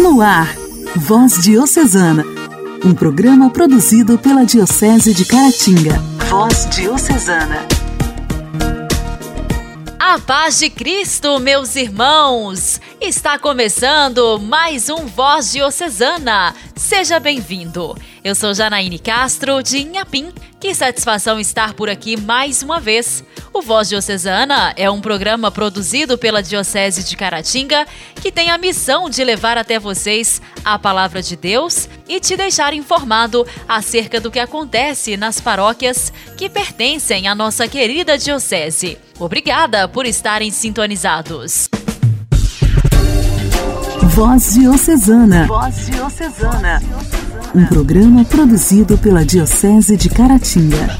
No ar, Voz Diocesana, um programa produzido pela Diocese de Caratinga. Voz Diocesana. A paz de Cristo, meus irmãos! Está começando mais um Voz Diocesana. Seja bem-vindo. Eu sou Janaíne Castro, de Inhapim. Que satisfação estar por aqui mais uma vez. O Voz Diocesana é um programa produzido pela Diocese de Caratinga que tem a missão de levar até vocês a palavra de Deus e te deixar informado acerca do que acontece nas paróquias que pertencem à nossa querida Diocese. Obrigada por estarem sintonizados. Voz Diocesana. Voz Diocesana. Um programa produzido pela Diocese de Caratinga.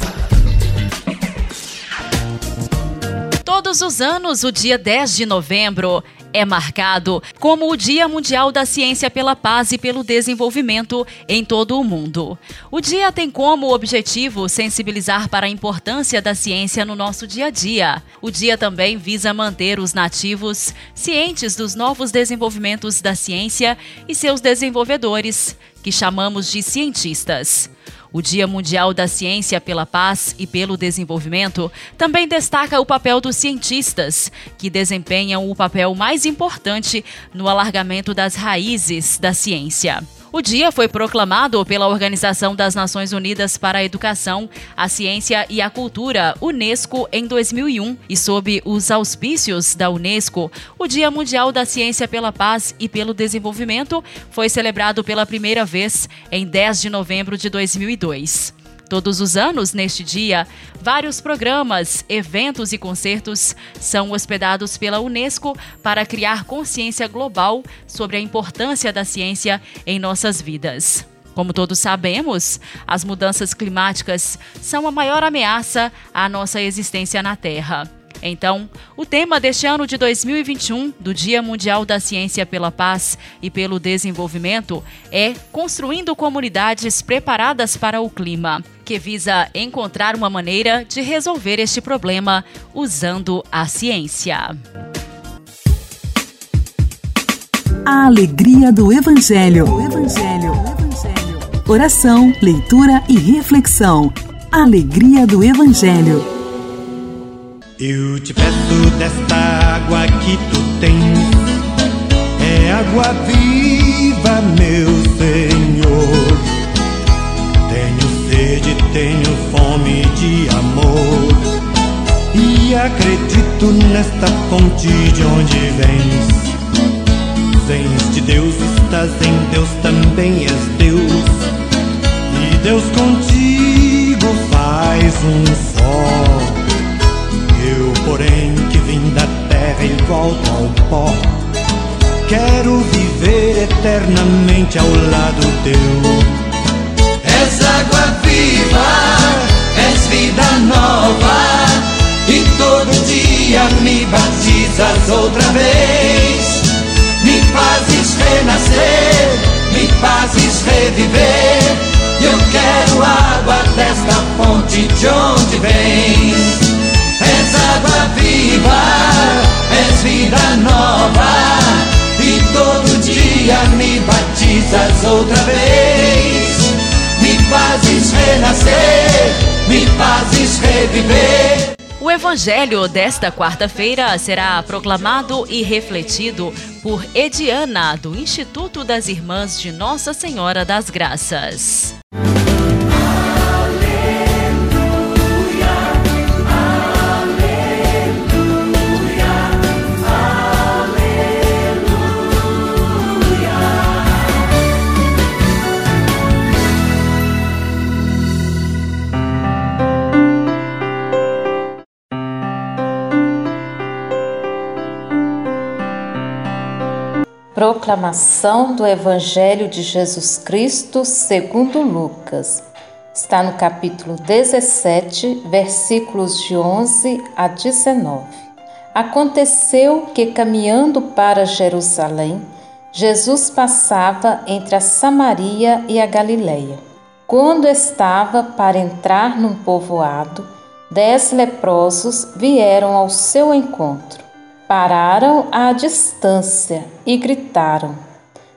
Todos os anos, o dia 10 de novembro é marcado como o Dia Mundial da Ciência pela Paz e pelo Desenvolvimento em todo o mundo. O dia tem como objetivo sensibilizar para a importância da ciência no nosso dia a dia. O dia também visa manter os nativos cientes dos novos desenvolvimentos da ciência e seus desenvolvedores, que chamamos de cientistas. O Dia Mundial da Ciência pela Paz e pelo Desenvolvimento também destaca o papel dos cientistas, que desempenham o papel mais importante no alargamento das raízes da ciência. O dia foi proclamado pela Organização das Nações Unidas para a Educação, a Ciência e a Cultura, Unesco, em 2001, e sob os auspícios da Unesco, o Dia Mundial da Ciência pela Paz e pelo Desenvolvimento foi celebrado pela primeira vez em 10 de novembro de 2002. Todos os anos, neste dia, vários programas, eventos e concertos são hospedados pela Unesco para criar consciência global sobre a importância da ciência em nossas vidas. Como todos sabemos, as mudanças climáticas são a maior ameaça à nossa existência na Terra. Então, o tema deste ano de 2021, do Dia Mundial da Ciência pela Paz e pelo Desenvolvimento, é Construindo Comunidades Preparadas para o Clima, que visa encontrar uma maneira de resolver este problema usando a ciência. A alegria do Evangelho. O Evangelho. O Evangelho. Oração, leitura e reflexão. Alegria do Evangelho. Eu te peço desta água que tu tens, é água viva, meu Senhor. Tenho fome de amor, e acredito nesta fonte de onde vens. Sem este Deus estás em Deus, também és Deus, e Deus contigo faz um só. Eu, porém, que vim da terra e volto ao pó, quero viver eternamente ao lado teu. És água viva, és vida nova, e todo dia me batizas outra vez. Me fazes renascer, me fazes reviver. E eu quero água desta fonte de onde vem água viva, és vida nova, e todo dia me batizas outra vez. Renascer, me fazes reviver. O evangelho desta quarta-feira será proclamado e refletido por Ediana, do Instituto das Irmãs de Nossa Senhora das Graças. Proclamação do Evangelho de Jesus Cristo segundo Lucas. Está no capítulo 17, versículos de 11 a 19. Aconteceu que caminhando para Jerusalém, Jesus passava entre a Samaria e a Galileia. Quando estava para entrar num povoado, dez leprosos vieram ao seu encontro Pararam à distância e gritaram: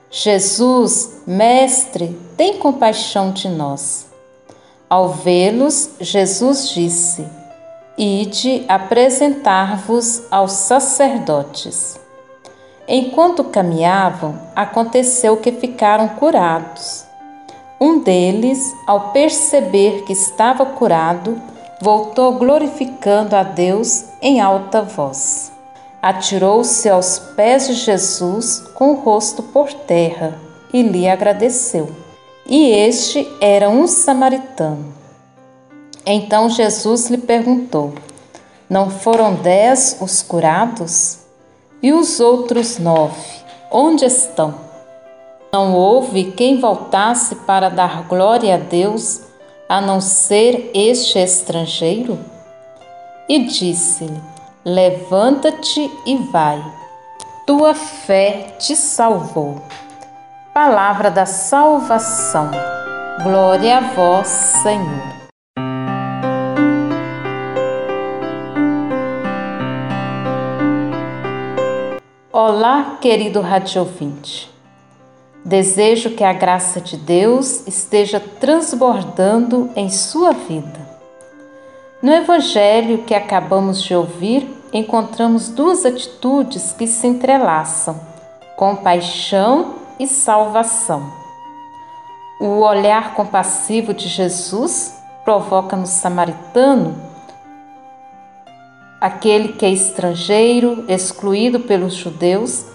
Jesus, Mestre, tem compaixão de nós. Ao vê-los, Jesus disse: Ide apresentar-vos aos sacerdotes. Enquanto caminhavam, aconteceu que ficaram curados. Um deles, ao perceber que estava curado, voltou glorificando a Deus em alta voz atirou-se aos pés de Jesus com o rosto por terra e lhe agradeceu. E este era um samaritano. Então Jesus lhe perguntou: Não foram dez os curados? E os outros nove, onde estão? Não houve quem voltasse para dar glória a Deus, a não ser este estrangeiro? E disse-lhe: Levanta-te e vai. Tua fé te salvou. Palavra da salvação. Glória a vós, Senhor. Olá, querido radiovinte. Desejo que a graça de Deus esteja transbordando em sua vida. No evangelho que acabamos de ouvir, encontramos duas atitudes que se entrelaçam: compaixão e salvação. O olhar compassivo de Jesus provoca no samaritano, aquele que é estrangeiro, excluído pelos judeus,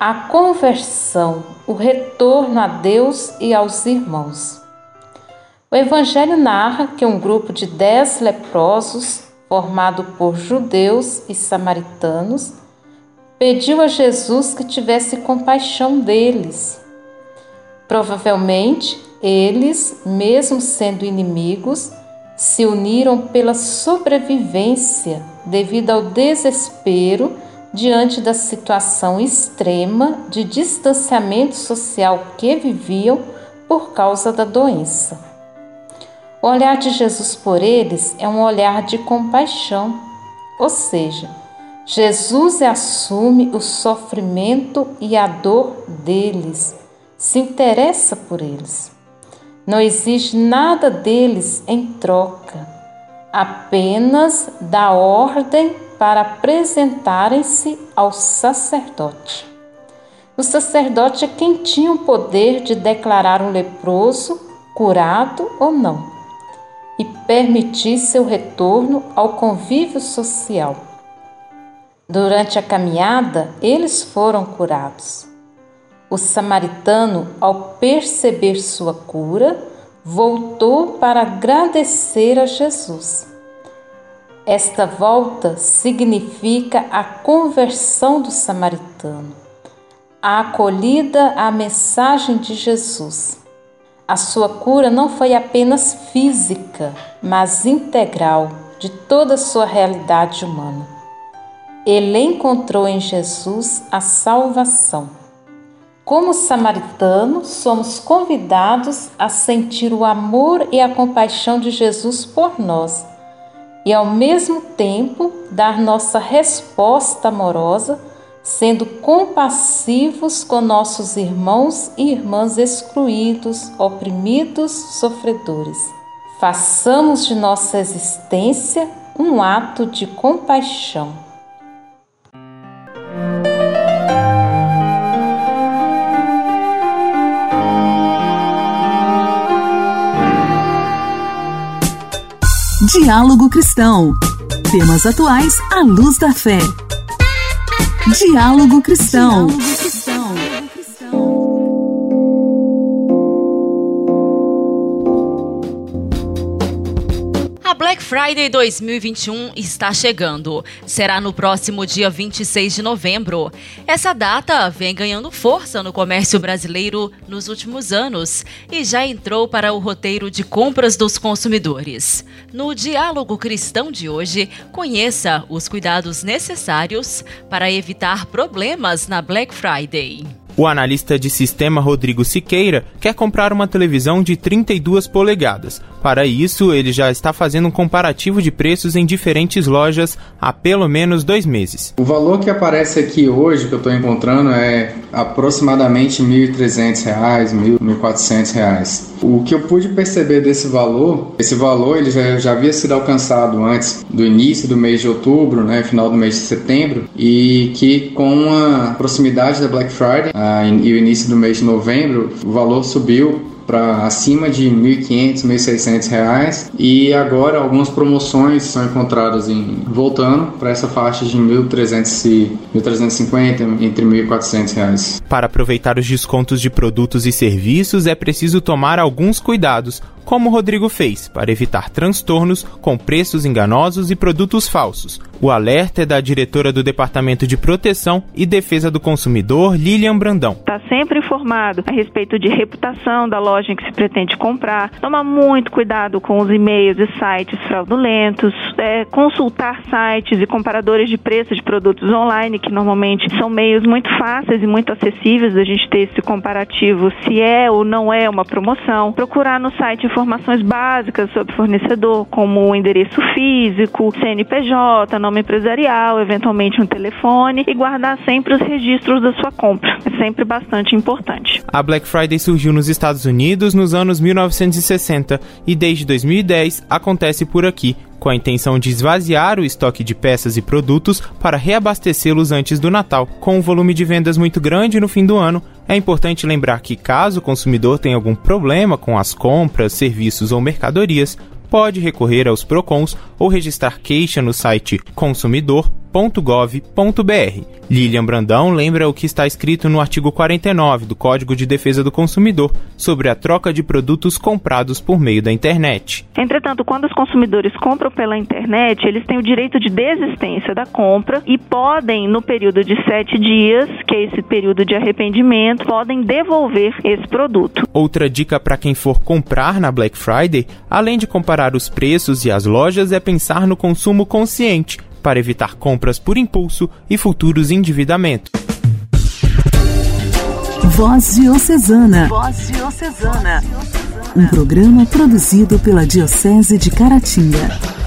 a conversão, o retorno a Deus e aos irmãos. O Evangelho narra que um grupo de dez leprosos, formado por judeus e samaritanos, pediu a Jesus que tivesse compaixão deles. Provavelmente, eles, mesmo sendo inimigos, se uniram pela sobrevivência devido ao desespero diante da situação extrema de distanciamento social que viviam por causa da doença. O olhar de Jesus por eles é um olhar de compaixão, ou seja, Jesus assume o sofrimento e a dor deles, se interessa por eles. Não exige nada deles em troca, apenas dá ordem para apresentarem-se ao sacerdote. O sacerdote é quem tinha o poder de declarar um leproso curado ou não e permitir seu retorno ao convívio social. Durante a caminhada, eles foram curados. O samaritano, ao perceber sua cura, voltou para agradecer a Jesus. Esta volta significa a conversão do samaritano, a acolhida à mensagem de Jesus. A sua cura não foi apenas física, mas integral de toda a sua realidade humana. Ele encontrou em Jesus a salvação. Como samaritano, somos convidados a sentir o amor e a compaixão de Jesus por nós e, ao mesmo tempo, dar nossa resposta amorosa sendo compassivos com nossos irmãos e irmãs excluídos, oprimidos, sofredores. Façamos de nossa existência um ato de compaixão. Diálogo Cristão. Temas atuais à luz da fé. Diálogo Cristão. A Black Friday 2021 está chegando. Será no próximo dia 26 de novembro. Essa data vem ganhando força no comércio brasileiro nos últimos anos e já entrou para o roteiro de compras dos consumidores. No Diálogo Cristão de hoje, conheça os cuidados necessários para evitar problemas na Black Friday. O analista de sistema Rodrigo Siqueira quer comprar uma televisão de 32 polegadas. Para isso, ele já está fazendo um comparativo de preços em diferentes lojas há pelo menos dois meses. O valor que aparece aqui hoje, que eu estou encontrando, é aproximadamente R$ 1.300, R$ 1.400. O que eu pude perceber desse valor, esse valor ele já, já havia sido alcançado antes do início do mês de outubro, né, final do mês de setembro, e que com a proximidade da Black Friday ah, e o início do mês de novembro, o valor subiu para acima de R$ 1.500, 1.600 reais e agora algumas promoções são encontradas em voltando para essa faixa de R$ 1.300 1.350 entre 1.400 reais. Para aproveitar os descontos de produtos e serviços é preciso tomar alguns cuidados, como Rodrigo fez, para evitar transtornos com preços enganosos e produtos falsos. O alerta é da diretora do Departamento de Proteção e Defesa do Consumidor, Lilian Brandão. Está sempre informado a respeito de reputação da loja em que se pretende comprar, tomar muito cuidado com os e-mails e sites fraudulentos, é, consultar sites e comparadores de preços de produtos online, que normalmente são meios muito fáceis e muito acessíveis da gente ter esse comparativo se é ou não é uma promoção, procurar no site informações básicas sobre fornecedor, como o endereço físico, CNPJ, nome empresarial, eventualmente um telefone e guardar sempre os registros da sua compra. É sempre bastante importante. A Black Friday surgiu nos Estados Unidos nos anos 1960 e desde 2010 acontece por aqui com a intenção de esvaziar o estoque de peças e produtos para reabastecê-los antes do Natal. Com um volume de vendas muito grande no fim do ano, é importante lembrar que, caso o consumidor tenha algum problema com as compras, serviços ou mercadorias, pode recorrer aos PROCONs ou registrar queixa no site Lilian Brandão lembra o que está escrito no artigo 49 do Código de Defesa do Consumidor sobre a troca de produtos comprados por meio da internet. Entretanto, quando os consumidores compram pela internet, eles têm o direito de desistência da compra e podem, no período de sete dias, que é esse período de arrependimento, podem devolver esse produto. Outra dica para quem for comprar na Black Friday, além de comparar os preços e as lojas, é pensar no consumo consciente para evitar compras por impulso e futuros endividamentos. Voz Diocesana. Voz Diocesana. Um programa produzido pela Diocese de Caratinga.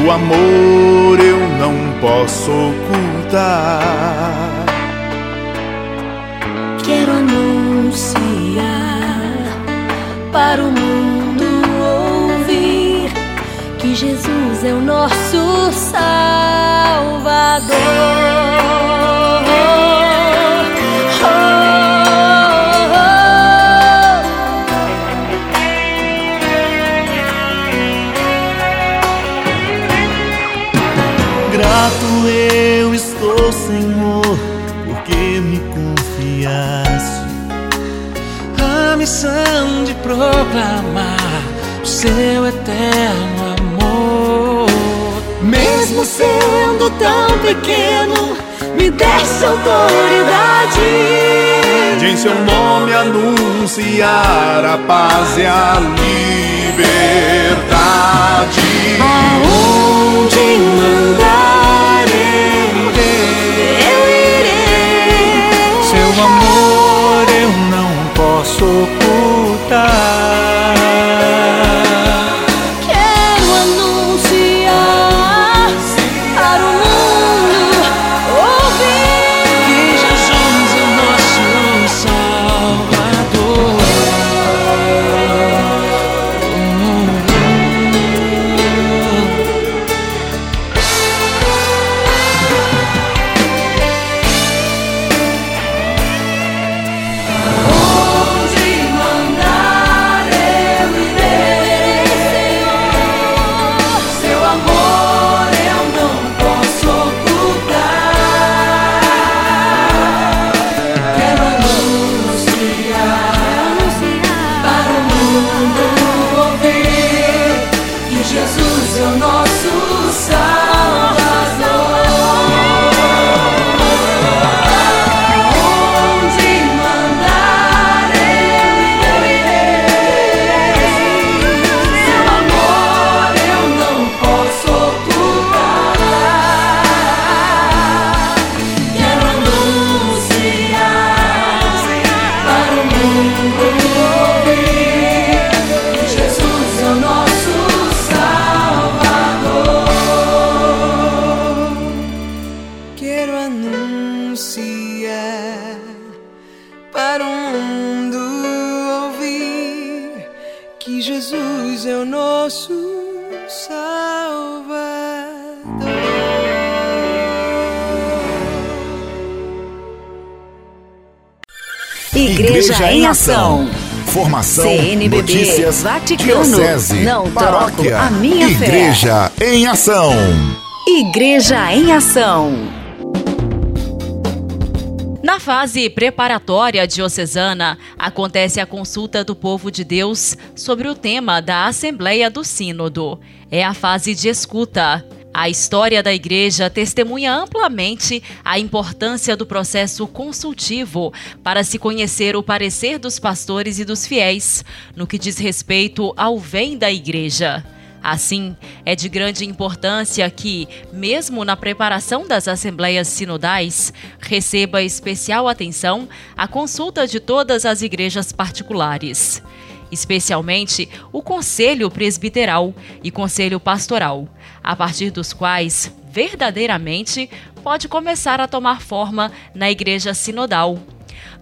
Seu amor eu não posso ocultar. Quero anunciar para o mundo ouvir que Jesus é o nosso Salvador. Anunciar a paz e a liberdade. Igreja, em Ação. Formação, CNBB, notícias, Vaticano, diocese, não paróquia, a minha fé. Igreja em Ação. Igreja em Ação. Na fase preparatória diocesana, acontece a consulta do povo de Deus sobre o tema da Assembleia do Sínodo. É a fase de escuta. A história da Igreja testemunha amplamente a importância do processo consultivo para se conhecer o parecer dos pastores e dos fiéis no que diz respeito ao bem da Igreja. Assim, é de grande importância que, mesmo na preparação das assembleias sinodais, receba especial atenção a consulta de todas as igrejas particulares, especialmente o Conselho Presbiteral e Conselho Pastoral, a partir dos quais, verdadeiramente, pode começar a tomar forma na Igreja Sinodal.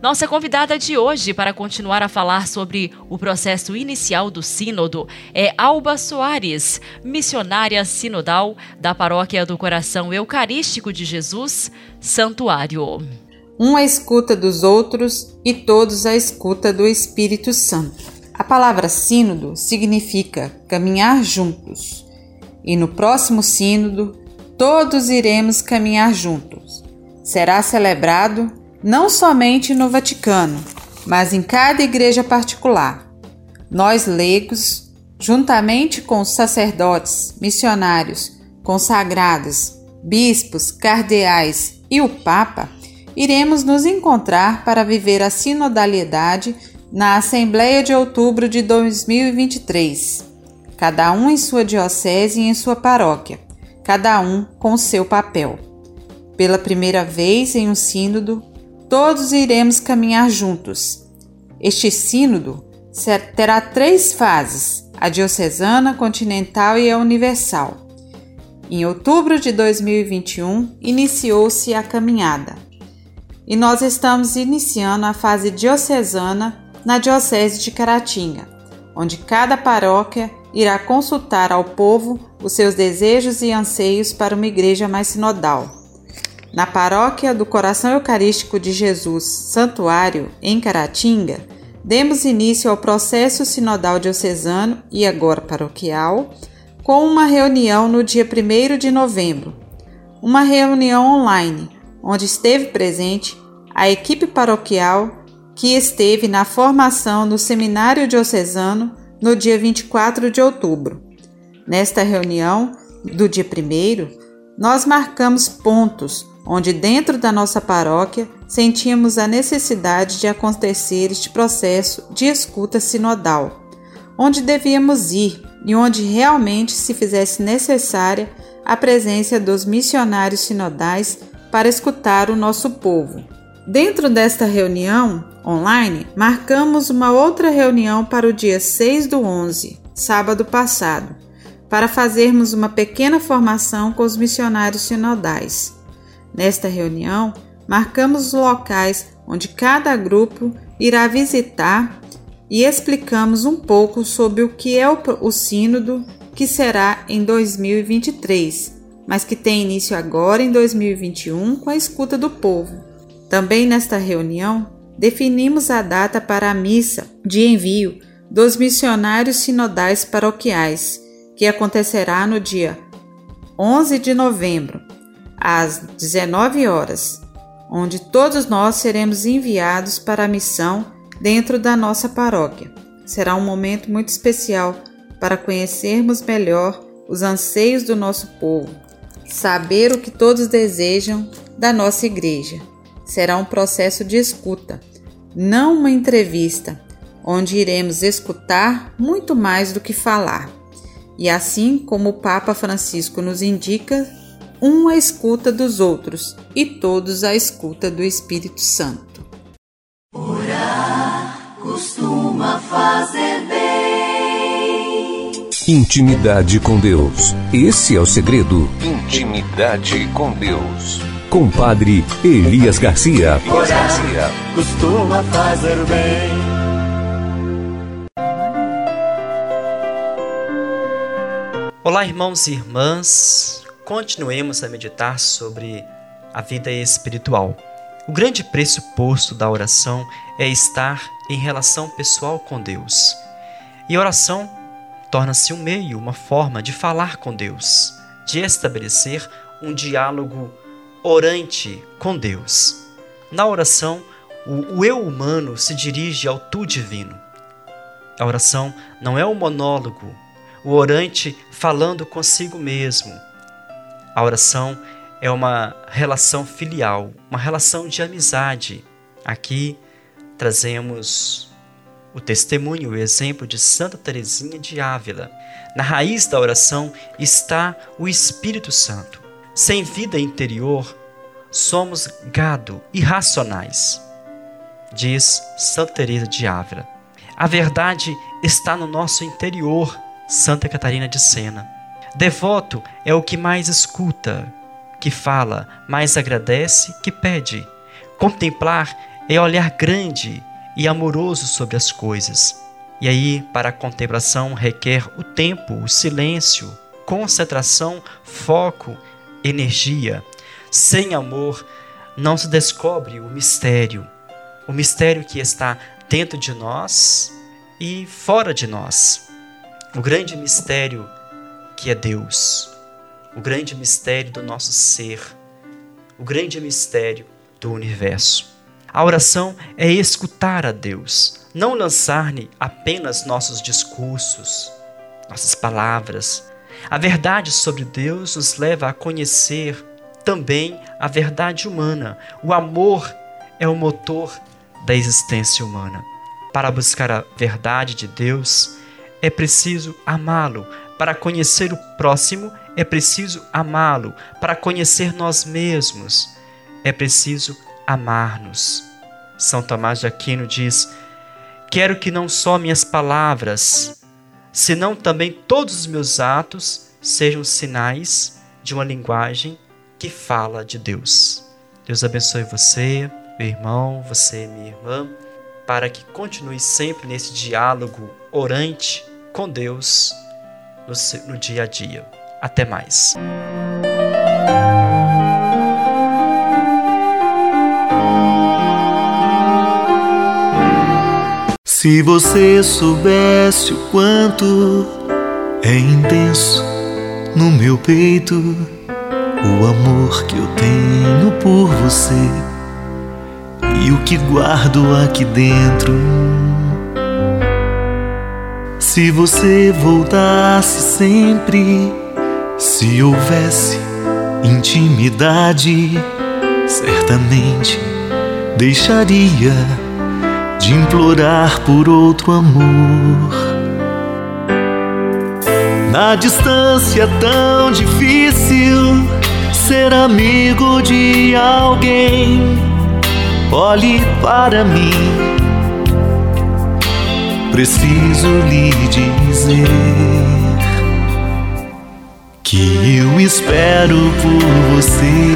Nossa convidada de hoje para continuar a falar sobre o processo inicial do Sínodo é Alba Soares, missionária sinodal da Paróquia do Coração Eucarístico de Jesus, Santuário. Um à escuta dos outros e todos à escuta do Espírito Santo. A palavra sínodo significa caminhar juntos. E no próximo sínodo, todos iremos caminhar juntos. Será celebrado não somente no Vaticano, mas em cada igreja particular. Nós, leigos, juntamente com os sacerdotes, missionários, consagrados, bispos, cardeais e o Papa, iremos nos encontrar para viver a sinodalidade na Assembleia de Outubro de 2023, cada um em sua diocese e em sua paróquia, cada um com seu papel. Pela primeira vez em um sínodo, todos iremos caminhar juntos. Este sínodo terá três fases: a diocesana, continental e a universal. Em outubro de 2021, iniciou-se a caminhada. E nós estamos iniciando a fase diocesana na Diocese de Caratinga, onde cada paróquia irá consultar ao povo os seus desejos e anseios para uma igreja mais sinodal. Na paróquia do Coração Eucarístico de Jesus, Santuário, em Caratinga, demos início ao processo sinodal diocesano e agora paroquial, com uma reunião no dia 1 de novembro, uma reunião online, onde esteve presente a equipe paroquial que esteve na formação no Seminário Diocesano no dia 24 de outubro. Nesta reunião, do dia 1, nós marcamos pontos onde, dentro da nossa paróquia, sentíamos a necessidade de acontecer este processo de escuta sinodal, onde devíamos ir e onde realmente se fizesse necessária a presença dos missionários sinodais para escutar o nosso povo. Dentro desta reunião online, marcamos uma outra reunião para o dia 6 do 11, sábado passado, para fazermos uma pequena formação com os missionários sinodais. Nesta reunião, marcamos os locais onde cada grupo irá visitar e explicamos um pouco sobre o que é o, o Sínodo que será em 2023, mas que tem início agora em 2021 com a escuta do povo. Também nesta reunião, definimos a data para a missa de envio dos missionários sinodais paroquiais, que acontecerá no dia 11 de novembro, às 19 horas, onde todos nós seremos enviados para a missão dentro da nossa paróquia. Será um momento muito especial para conhecermos melhor os anseios do nosso povo, saber o que todos desejam da nossa igreja. Será um processo de escuta, não uma entrevista, onde iremos escutar muito mais do que falar. E assim como o Papa Francisco nos indica, um a escuta dos outros e todos a escuta do Espírito Santo. Orar costuma fazer bem. Intimidade com Deus. Esse é o segredo. Intimidade com Deus. Com Padre Elias Garcia. Elias Garcia. Costuma fazer bem. Olá, irmãos e irmãs. Continuemos a meditar sobre a vida espiritual. O grande pressuposto da oração é estar em relação pessoal com Deus. E a oração torna-se um meio, uma forma de falar com Deus, de estabelecer um diálogo orante com Deus. Na oração, o, eu humano se dirige ao tu divino. A oração não é um monólogo, o orante falando consigo mesmo. A oração é uma relação filial, uma relação de amizade. Aqui trazemos o testemunho, o exemplo de Santa Teresinha de Ávila. Na raiz da oração está o Espírito Santo. Sem vida interior, somos gado irracionais, diz Santa Teresa de Ávila. A verdade está no nosso interior, Santa Catarina de Sena. Devoto é o que mais escuta, que fala, mais agradece, que pede. Contemplar é olhar grande e amoroso sobre as coisas. E aí, para a contemplação, requer o tempo, o silêncio, concentração, foco, energia. Sem amor, não se descobre o mistério, o mistério que está dentro de nós e fora de nós o grande mistério que é Deus, o grande mistério do nosso ser, o grande mistério do universo. A oração é escutar a Deus, não lançar-lhe apenas nossos discursos, nossas palavras. A verdade sobre Deus nos leva a conhecer também a verdade humana. O amor é o motor da existência humana. Para buscar a verdade de Deus, é preciso amá-lo. Para conhecer o próximo, é preciso amá-lo. Para conhecer nós mesmos, é preciso amar-nos. São Tomás de Aquino diz: Quero que não só minhas palavras, senão também todos os meus atos sejam sinais de uma linguagem que fala de Deus. Deus abençoe você, meu irmão, você, minha irmã, para que continue sempre nesse diálogo orante com Deus no, dia a dia. Até mais. Se você soubesse o quanto é intenso no meu peito o amor que eu tenho por você e o que guardo aqui dentro. Se você voltasse sempre, se houvesse intimidade, certamente deixaria de implorar por outro amor. Na distância tão difícil, ser amigo de alguém. Olhe para mim, preciso lhe dizer que eu espero por você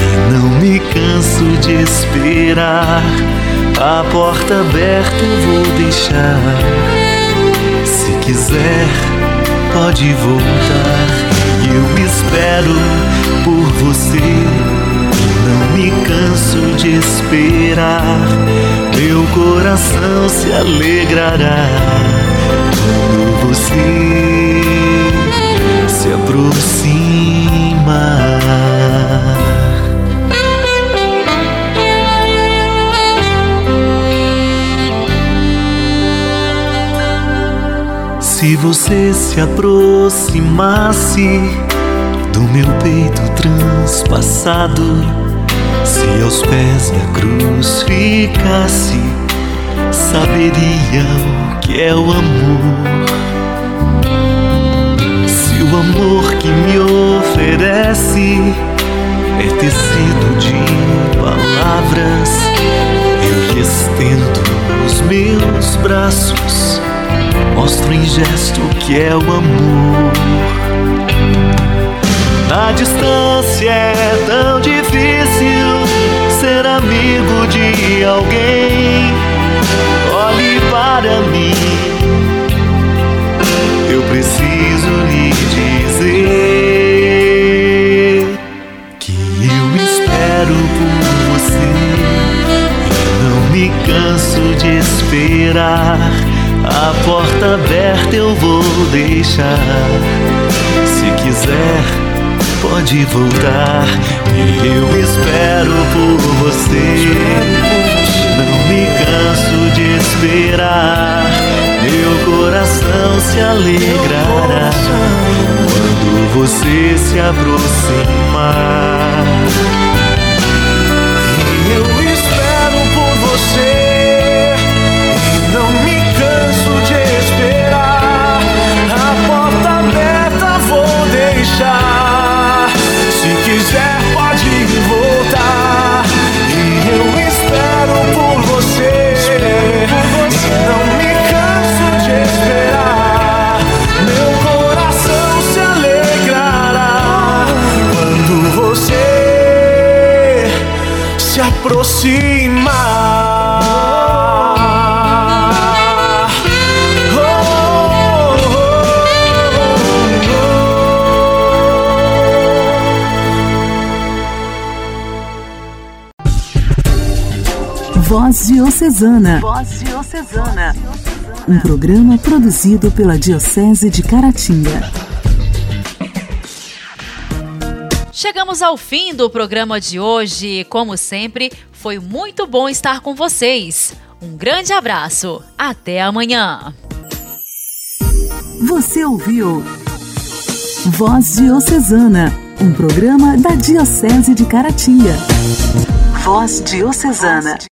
e não me canso de esperar. A porta aberta eu vou deixar. Se quiser, pode voltar. Eu espero por você não me canso de esperar. Meu coração se alegrará quando você se aproxima. Se você se aproximasse do meu peito transpassado, se aos pés da cruz ficasse, saberia o que é o amor. Se o amor que me oferece é tecido de palavras, eu lhe estendo os meus braços mostro em gesto que é o amor. Na distância é tão difícil ser amigo de alguém. Olhe para mim, eu preciso lhe dizer que eu espero por você. Não me canso de esperar. A porta aberta eu vou deixar. Se quiser, pode voltar. Eu espero por você. Não me canso de esperar. Meu coração se alegrará quando você se aproximar. Aproximar. Voz Diocesana. Voz Diocesana. Um programa produzido pela Diocese de Caratinga. Chegamos ao fim do programa de hoje. Como sempre, foi muito bom estar com vocês. Um grande abraço. Até amanhã. Você ouviu Voz Diocesana, um programa da Diocese de Caratinga. Voz Diocesana.